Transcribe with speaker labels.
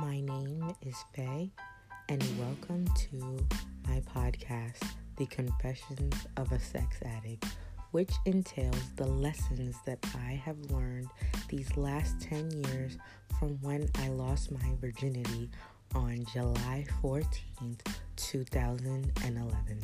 Speaker 1: My name is Faye, and welcome to my podcast, The Confessions of a Sex Addict, which entails the lessons that I have learned these last 10 years from when I lost my virginity on July 14th, 2011.